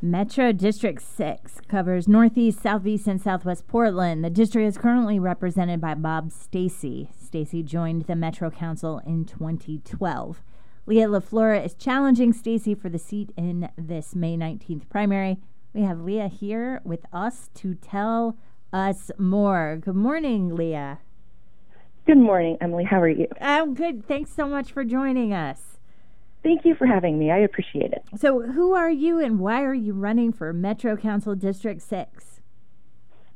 Metro District 6 covers Northeast, Southeast, and Southwest Portland. The district is currently represented by Bob Stacey. Stacey joined the Metro Council in 2012. Leah LaFleur is challenging Stacey for the seat in this May 19th primary. We have Leah here with us to tell us more. Good morning, Leah. Good morning, Emily. How are you? I'm good. Thanks so much for joining us. Thank you for having me. I appreciate it. So, who are you and why are you running for Metro Council District 6?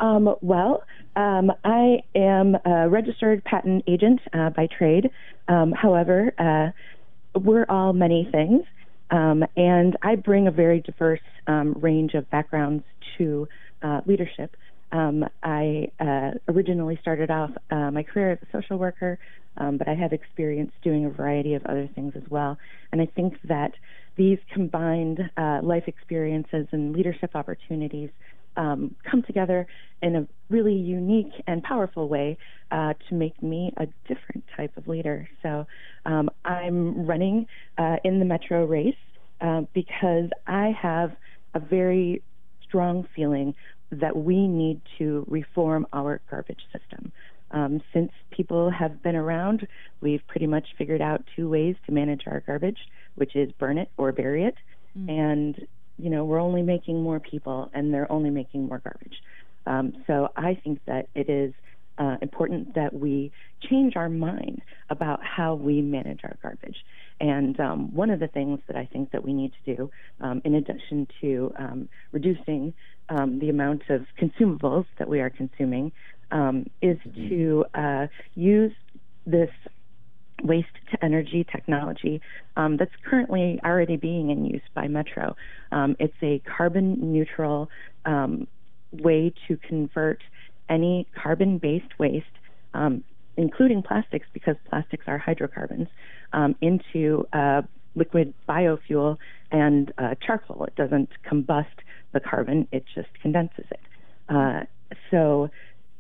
Um, well, um, I am a registered patent agent uh, by trade. Um, however, uh, we're all many things, um, and I bring a very diverse um, range of backgrounds to uh, leadership. Um, I uh, originally started off uh, my career as a social worker, um, but I have experience doing a variety of other things as well. And I think that these combined uh, life experiences and leadership opportunities um, come together in a really unique and powerful way uh, to make me a different type of leader. So um, I'm running uh, in the metro race uh, because I have a very strong feeling that we need to reform our garbage system. Um, since people have been around, we've pretty much figured out two ways to manage our garbage, which is burn it or bury it. Mm. And, you know, we're only making more people and they're only making more garbage. Um, so I think that it is uh, important that we change our mind about how we manage our garbage. And um, one of the things that I think that we need to do, um, in addition to um, reducing um, the amount of consumables that we are consuming, um, is mm-hmm. to uh, use this waste to energy technology um, that's currently already being in use by Metro. it's a carbon neutral way to convert any carbon based waste, um, including plastics, because plastics are hydrocarbons, um, into uh, liquid biofuel and uh, charcoal. It doesn't combust the carbon, it just condenses it. Uh, so,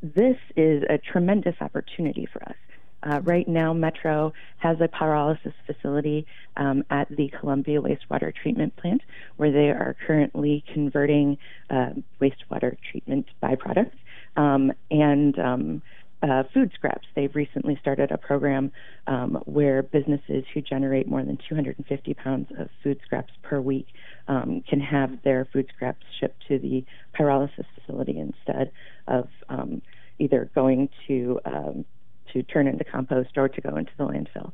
this is a tremendous opportunity for us. Uh, right now, Metro has a pyrolysis facility um, at the Columbia Wastewater Treatment Plant where they are currently converting uh, wastewater treatment byproducts um, and um, uh, food scraps. They've recently started a program um, where businesses who generate more than 250 pounds of food scraps per week um, can have their food scraps shipped to the pyrolysis facility instead of um, either going to um, to turn into compost or to go into the landfill.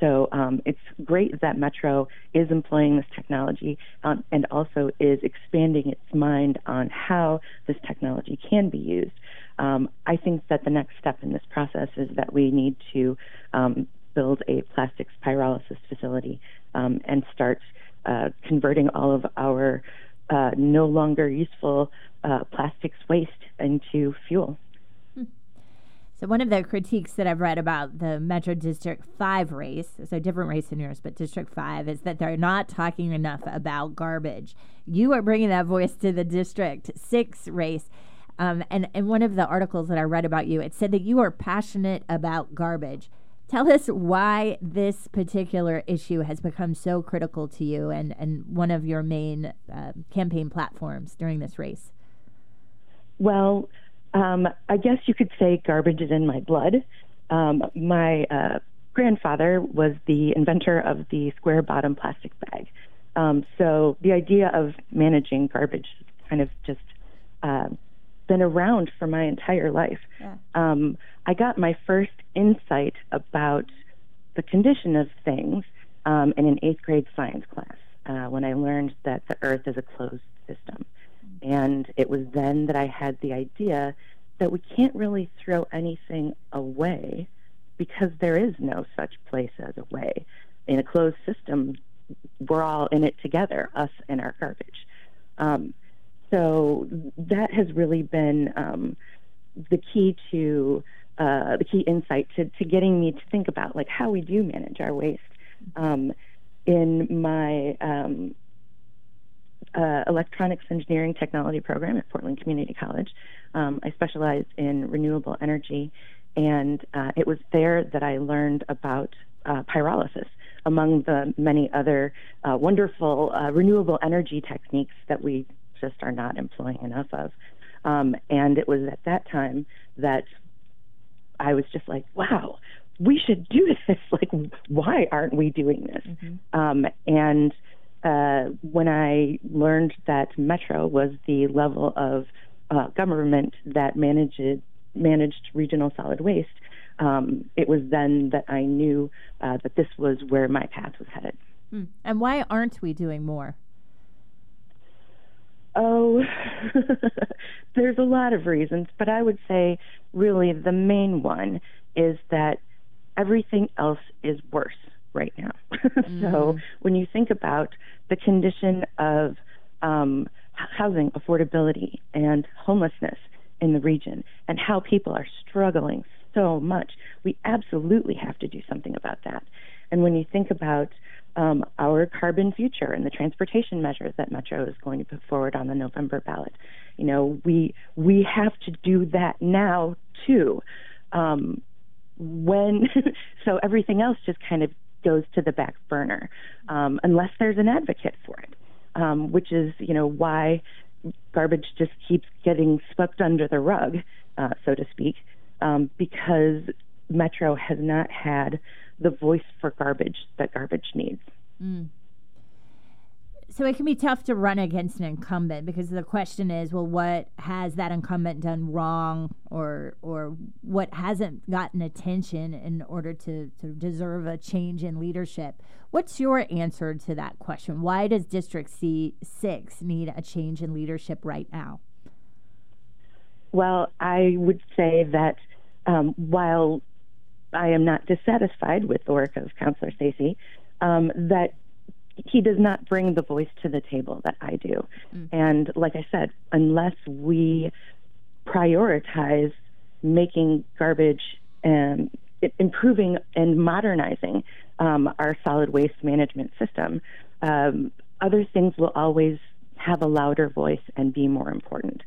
So um, it's great that Metro is employing this technology um, and also is expanding its mind on how this technology can be used. Um, I think that the next step in this process is that we need to um, build a plastics pyrolysis facility um, and start uh, converting all of our uh, no longer useful uh, plastics waste into fuel. So one of the critiques that I've read about the Metro District 5 race, so different race than yours, but District 5, is that they're not talking enough about garbage. You are bringing that voice to the District 6 race. Um, and, in one of the articles that I read about you, it said that you are passionate about garbage. Tell us why this particular issue has become so critical to you and, and one of your main uh, campaign platforms during this race. Well, um, I guess you could say garbage is in my blood. Um, my uh, grandfather was the inventor of the square bottom plastic bag. Um, so the idea of managing garbage kind of just uh, been around for my entire life. Yeah. Um, I got my first insight about the condition of things um, in an eighth grade science class uh, when I learned that the Earth is a closed system. And it was then that I had the idea that we can't really throw anything away because there is no such place as a way. In a closed system, we're all in it together, us and our garbage. Um, so that has really been um, the key to uh, the key insight to, to getting me to think about like how we do manage our waste. Um, in my um, uh, electronics engineering technology program at Portland Community College. Um, I specialized in renewable energy, and uh, it was there that I learned about uh, pyrolysis, among the many other uh, wonderful uh, renewable energy techniques that we just are not employing enough of. Um, and it was at that time that I was just like, wow, we should do this. Like, why aren't we doing this? Mm-hmm. Um, and uh, when I learned that Metro was the level of uh, government that managed managed regional solid waste, um, it was then that I knew uh, that this was where my path was headed. Mm. And why aren't we doing more? Oh, there's a lot of reasons, but I would say really the main one is that everything else is worse right now. mm. So when you think about the condition of um, housing affordability and homelessness in the region and how people are struggling so much, we absolutely have to do something about that. And when you think about um, our carbon future and the transportation measures that Metro is going to put forward on the November ballot, you know, we we have to do that now too. Um, when so everything else just kind of goes to the back burner um, unless there's an advocate for it, um, which is you know why garbage just keeps getting swept under the rug, uh, so to speak, um, because Metro has not had the voice for garbage that garbage needs. Mm so it can be tough to run against an incumbent because the question is, well, what has that incumbent done wrong, or or what hasn't gotten attention in order to to deserve a change in leadership? What's your answer to that question? Why does District C six need a change in leadership right now? Well, I would say that um, while I am not dissatisfied with the work of Councillor Stacey, um, that he does not bring the voice to the table that I do. Mm. And like I said, unless we prioritize making garbage and improving and modernizing um, our solid waste management system, um, other things will always have a louder voice and be more important.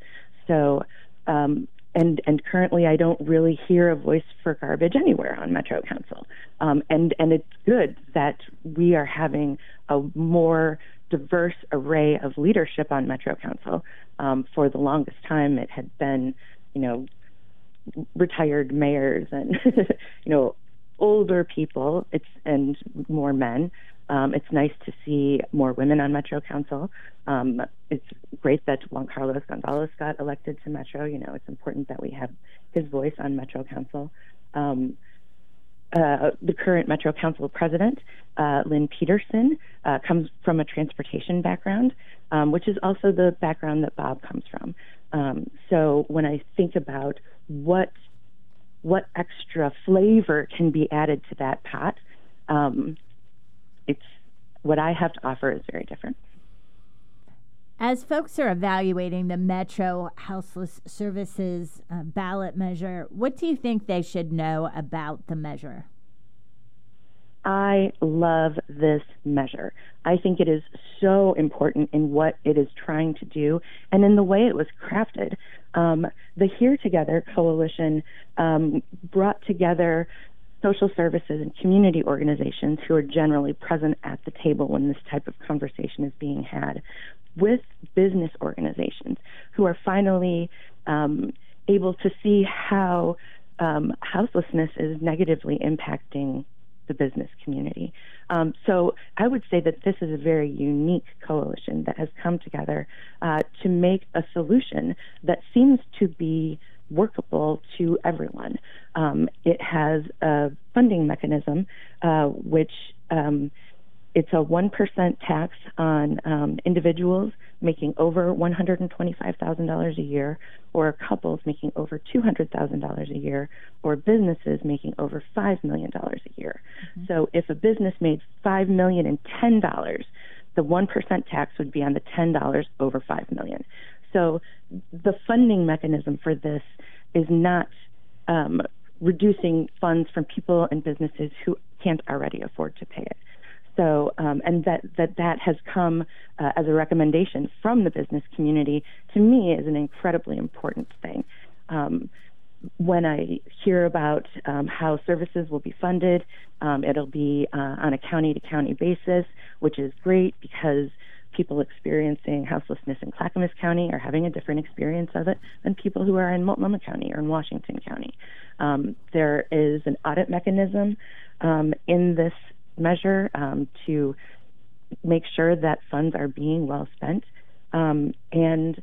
So um, and and currently I don't really hear a voice for garbage anywhere on Metro Council. Um, and and it's good that we are having a more diverse array of leadership on Metro Council. Um, for the longest time, it had been, you know, retired mayors and you know older people. It's and more men. Um, it's nice to see more women on Metro Council. Um, it's great that Juan Carlos Gonzalez got elected to Metro. You know, it's important that we have his voice on Metro Council. Um, uh, the current Metro Council president, uh, Lynn Peterson, uh, comes from a transportation background, um, which is also the background that Bob comes from. Um, so when I think about what what extra flavor can be added to that pot, um, it's what I have to offer is very different. As folks are evaluating the Metro Houseless Services uh, ballot measure, what do you think they should know about the measure? I love this measure. I think it is so important in what it is trying to do and in the way it was crafted. Um, the Here Together Coalition um, brought together social services and community organizations who are generally present at the table when this type of conversation is being had with business organizations who are finally um, able to see how um, houselessness is negatively impacting the business community. Um, so I would say that this is a very unique coalition that has come together uh, to make a solution that seems to be workable to everyone. Um, it has a funding mechanism uh, which um, it's a 1% tax on um, individuals making over $125,000 a year, or couples making over $200,000 a year, or businesses making over $5 million a year. Mm-hmm. So if a business made $5 million and $10, the 1% tax would be on the $10 over $5 million. So the funding mechanism for this is not um, reducing funds from people and businesses who can't already afford to pay it. So, um, and that, that that has come uh, as a recommendation from the business community to me is an incredibly important thing. Um, when I hear about um, how services will be funded, um, it'll be uh, on a county to county basis, which is great because people experiencing houselessness in Clackamas County are having a different experience of it than people who are in Multnomah County or in Washington County. Um, there is an audit mechanism um, in this measure um, to make sure that funds are being well spent. Um, and,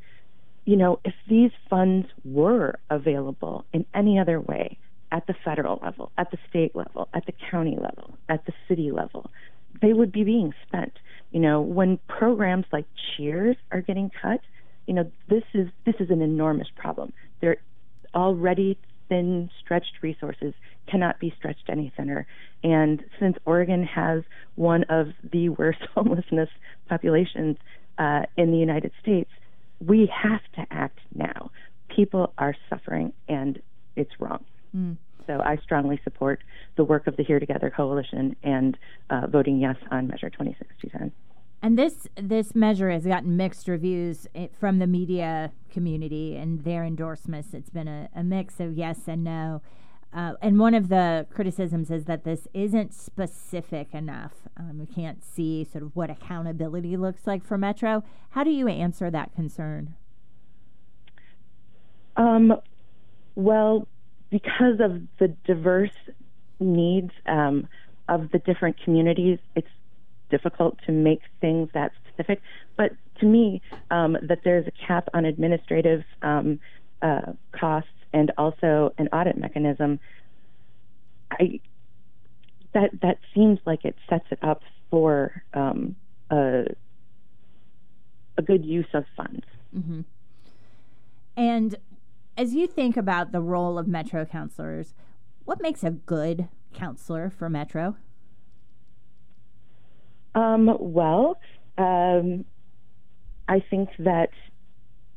you know, if these funds were available in any other way, at the federal level, at the state level, at the county level, at the city level, they would be being spent. You know, when programs like CHIERS are getting cut, you know, this is this is an enormous problem. They're already thin, stretched resources cannot be stretched any thinner. And since Oregon has one of the worst homelessness populations uh, in the United States, we have to act now. People are suffering, and it's wrong. I strongly support the work of the Here Together Coalition and uh, voting yes on Measure 26210. And this this measure has gotten mixed reviews eh, from the media community and their endorsements. It's been a, a mix of yes and no. Uh, and one of the criticisms is that this isn't specific enough. Um, we can't see sort of what accountability looks like for Metro. How do you answer that concern? Um, well, because of the diverse needs um, of the different communities, it's difficult to make things that specific. But to me, um, that there's a cap on administrative um, uh, costs and also an audit mechanism, I that that seems like it sets it up for um, a a good use of funds. Mm-hmm. And as you think about the role of Metro councilors, what makes a good councilor for Metro? Um, well, um, I think that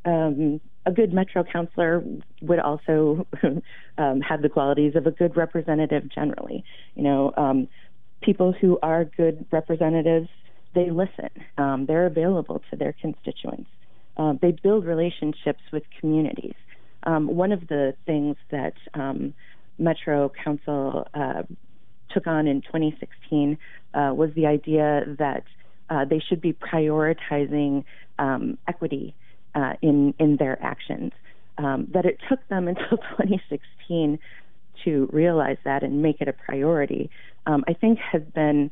um, a good Metro councilor would also um, have the qualities of a good representative generally. You know, um, people who are good representatives, they listen, um, they're available to their constituents, they build relationships with communities. Um, one of the things that um, Metro Council uh, took on in 2016 uh, was the idea that uh, they should be prioritizing um, equity uh, in in their actions. Um, that it took them until 2016 to realize that and make it a priority, um, I think has been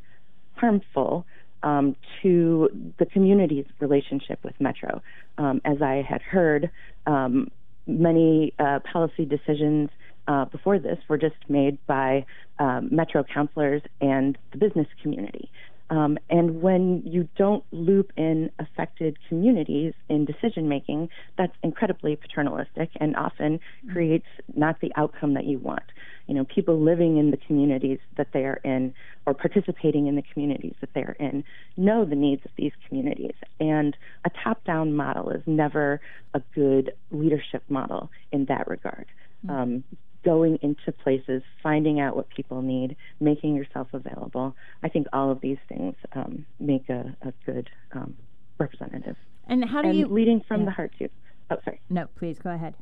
harmful um, to the community's relationship with Metro. Um, as I had heard, um, many uh, policy decisions uh, before this were just made by um, Metro councilors and the business community. Um, and when you don't loop in affected communities in decision making, that's incredibly paternalistic and often creates not the outcome that you want. You know, people living in the communities that they are in or participating in the communities that they are in know the needs of these communities. And a top down model is never a good leadership model in that regard. Mm-hmm. Um, going into places, finding out what people need, making yourself available. I think all of these things um, make a, a good um, representative. And how do and you leading from yeah. the heart too? Oh, sorry. No, please go ahead.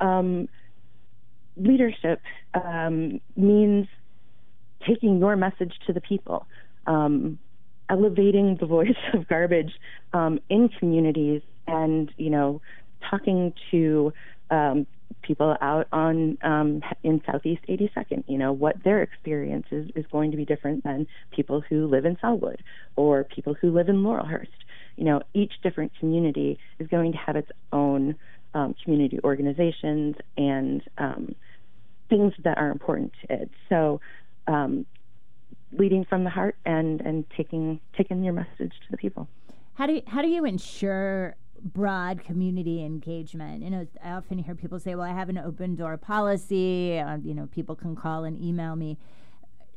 Um, leadership um, means taking your message to the people, um, elevating the voice of garbage um, in communities, and you know, talking to um, people out on um, in Southeast 82nd. You know what their experience is, is going to be different than people who live in Sellwood or people who live in Laurelhurst. You know, each different community is going to have its own um, community organizations and um, things that are important to it. So, um, leading from the heart and and taking taking your message to the people. How do you, how do you ensure broad community engagement. You know, I often hear people say, "Well, I have an open door policy. Uh, you know, people can call and email me."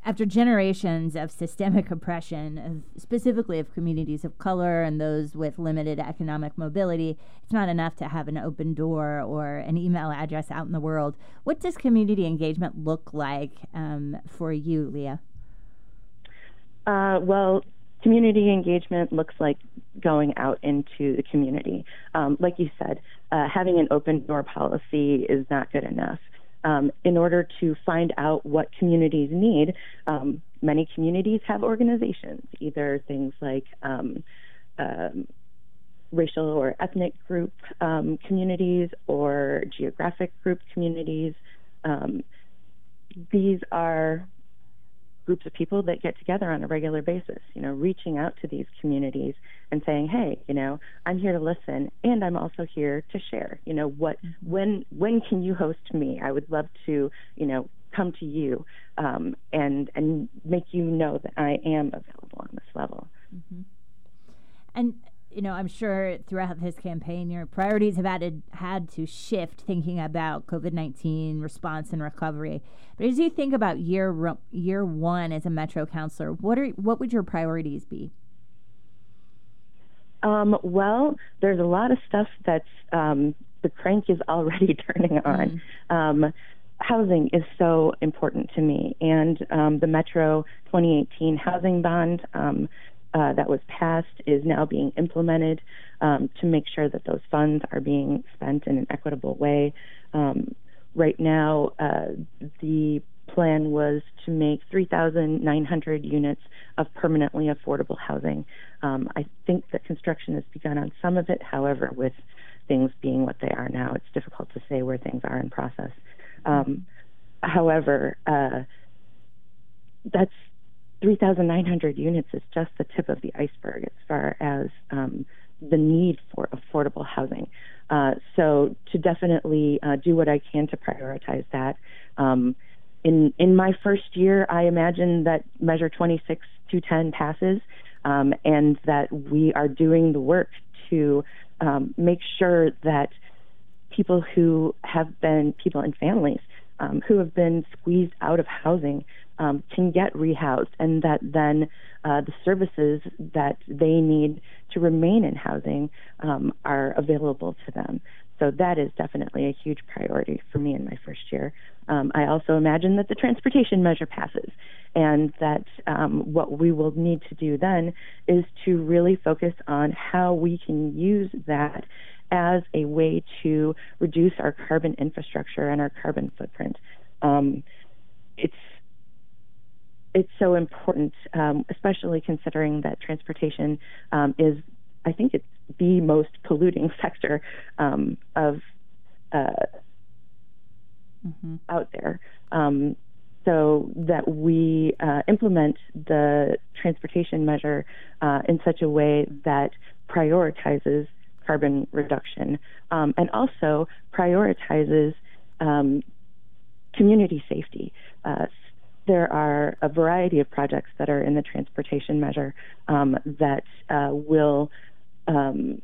After generations of systemic oppression, of specifically of communities of color and those with limited economic mobility, it's not enough to have an open door or an email address out in the world. What does community engagement look like um, for you, Leah? Uh, well, community engagement looks like going out into the community. Um, like you said, uh, having an open door policy is not good enough. Um, in order to find out what communities need, um, many communities have organizations, either things like um, um, racial or ethnic group um, communities or geographic group communities. Um, these are groups of people that get together on a regular basis, you know, reaching out to these communities and saying, "Hey, you know, I'm here to listen and I'm also here to share. You know, what mm-hmm. when when can you host me? I would love to, you know, come to you um, and and make you know that I am available on this level." Mm-hmm. And you know, I'm sure throughout this campaign, your priorities have added, had to shift thinking about COVID 19 response and recovery. But as you think about year year one as a Metro councilor, what are what would your priorities be? Um, well, there's a lot of stuff that's um, the crank is already turning on. Mm. Um, housing is so important to me, and um, the Metro 2018 housing bond um, uh, that was passed is now being implemented um, to make sure that those funds are being spent in an equitable way. Um, right now, uh, the plan was to make 3,900 units of permanently affordable housing. Um, I think that construction has begun on some of it. However, with things being what they are now, it's difficult to say where things are in process. Um, however, uh, that's 3,900 units is just the tip of the iceberg as far as um, the need for affordable housing. Uh, so to definitely uh, do what I can to prioritize that. Um, in in my first year, I imagine that Measure 26210 passes, um, and that we are doing the work to um, make sure that people who have been people and families um, who have been squeezed out of housing um, can get rehoused, and that then uh, the services that they need to remain in housing um, are available to them. So that is definitely a huge priority for me in my first year. Um, I also imagine that the transportation measure passes, and that um, what we will need to do then is to really focus on how we can use that as a way to reduce our carbon infrastructure and our carbon footprint. Um, it's it's so important, um, especially considering that transportation um, is, I think, it's the most polluting sector um, of uh, mm-hmm. out there. Um, so that we uh, implement the transportation measure uh, in such a way that prioritizes carbon reduction um, and also prioritizes um, community safety. Uh, there are a variety of projects that are in the transportation measure um, that uh, will um,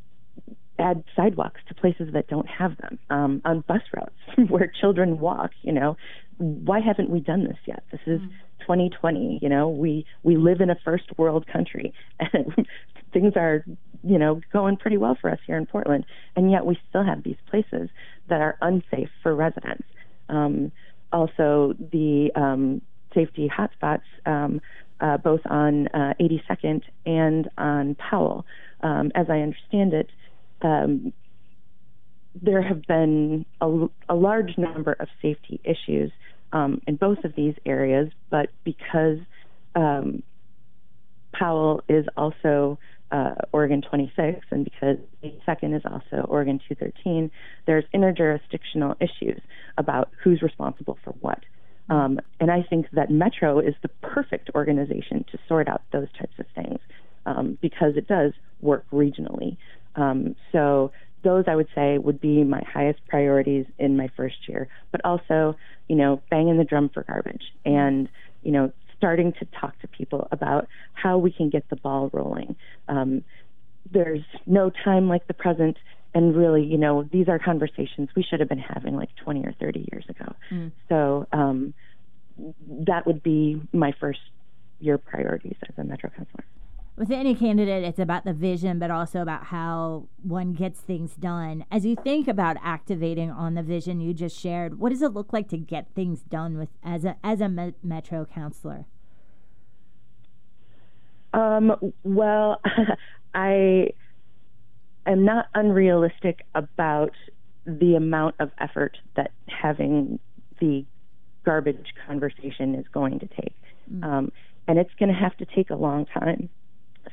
add sidewalks to places that don't have them um, on bus routes where children walk. You know, why haven't we done this yet? This is mm. 2020. You know, we we live in a first world country, and things are you know going pretty well for us here in Portland, and yet we still have these places that are unsafe for residents. Um, also, the um, safety hotspots, um, uh, both on uh, 82nd and on Powell. Um, as I understand it, um, there have been a, a, large number of safety issues um, in both of these areas, but because um, Powell is also uh, Oregon 26, and because 82nd is also Oregon 213, there's interjurisdictional issues about who's responsible for what. Um, and I think that Metro is the perfect organization to sort out those types of things um, because it does work regionally. Um, so those I would say would be my highest priorities in my first year, but also, you know, banging the drum for garbage and, you know, starting to talk to people about how we can get the ball rolling. Um, there's no time like the present and really, you know, these are conversations we should have been having like 20 or 30 years ago. Mm. So um, that would be my first year priorities as a Metro councilor. With any candidate, it's about the vision, but also about how one gets things done. As you think about activating on the vision you just shared, what does it look like to get things done with as a as a me- Metro councilor? Um, well, I am not unrealistic about the amount of effort that having the garbage conversation is going to take. Mm. Um, and it's going to have to take a long time.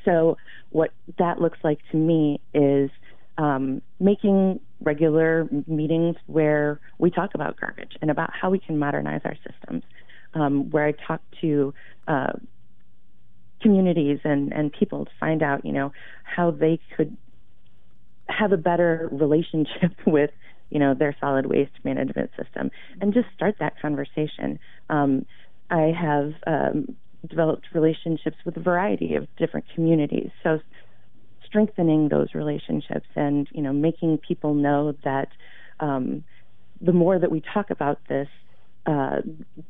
So, what that looks like to me is um, making regular meetings where we talk about garbage and about how we can modernize our systems, um, where I talk to uh, communities and, and people to find out, you know, how they could have a better relationship with, you know, their solid waste management system and just start that conversation. Um, I have um, developed relationships with a variety of different communities. So strengthening those relationships and you know making people know that um, the more that we talk about this, uh,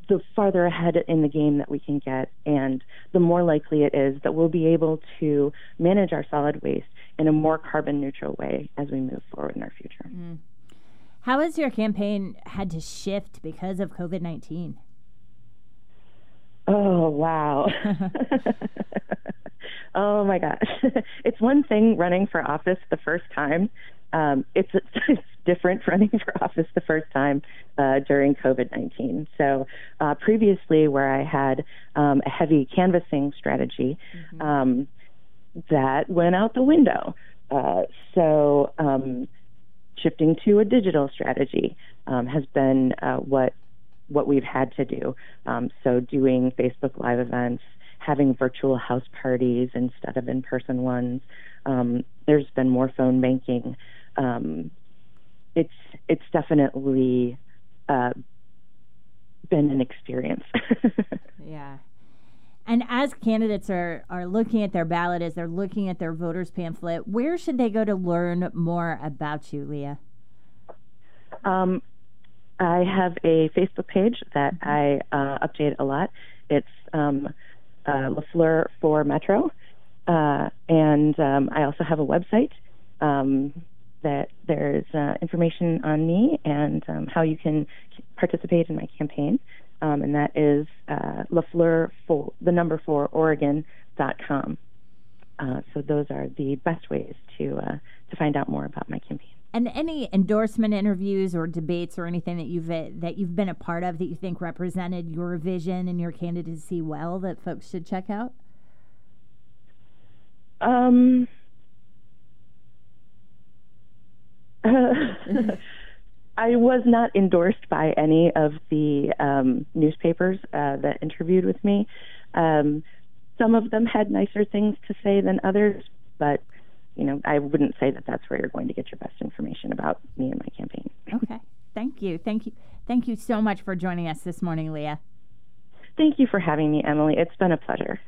the farther ahead in the game that we can get, and the more likely it is that we'll be able to manage our solid waste in a more carbon neutral way as we move forward in our future. Mm. How has your campaign had to shift because of COVID 19? Oh, wow. oh my gosh. it's one thing running for office the first time. Um, it's, it's different running for office the first time uh, during COVID 19. So, uh, previously, where I had um, a heavy canvassing strategy, mm-hmm. um, that went out the window. Uh, so, um, shifting to a digital strategy um, has been uh, what what we've had to do. Um, so doing Facebook Live events, having virtual house parties instead of in-person ones. Um, there's been more phone banking. Um, it's it's definitely uh, been an experience. yeah. And as candidates are, are looking at their ballot, as they're looking at their voters pamphlet, where should they go to learn more about you, Leah? Um, I have a Facebook page that I uh, update a lot. It's um, uh, LaFleur for Metro, uh, and um, I also have a website um, that there's uh, information on me and um, how you can participate in my campaign, um, and that is uh, LaFleur for the number four Oregon.com. Uh, so those are the best ways to uh, to find out more about my campaign. And any endorsement interviews or debates or anything that you've that you've been a part of that you think represented your vision and your candidacy well that folks should check out? Um. I was not endorsed by any of the um, newspapers uh, that interviewed with me. Um, some of them had nicer things to say than others, but you know, I wouldn't say that that's where you're going to get your best information about me and my campaign. Okay. Thank you. Thank you. Thank you so much for joining us this morning, Leah. Thank you for having me, Emily. It's been a pleasure.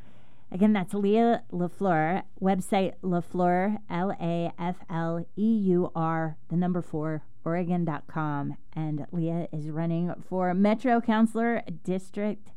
Again, that's Leah LaFleur, website LaFleur, L A F L E U R, the number four, Oregon.com. And Leah is running for Metro Councilor District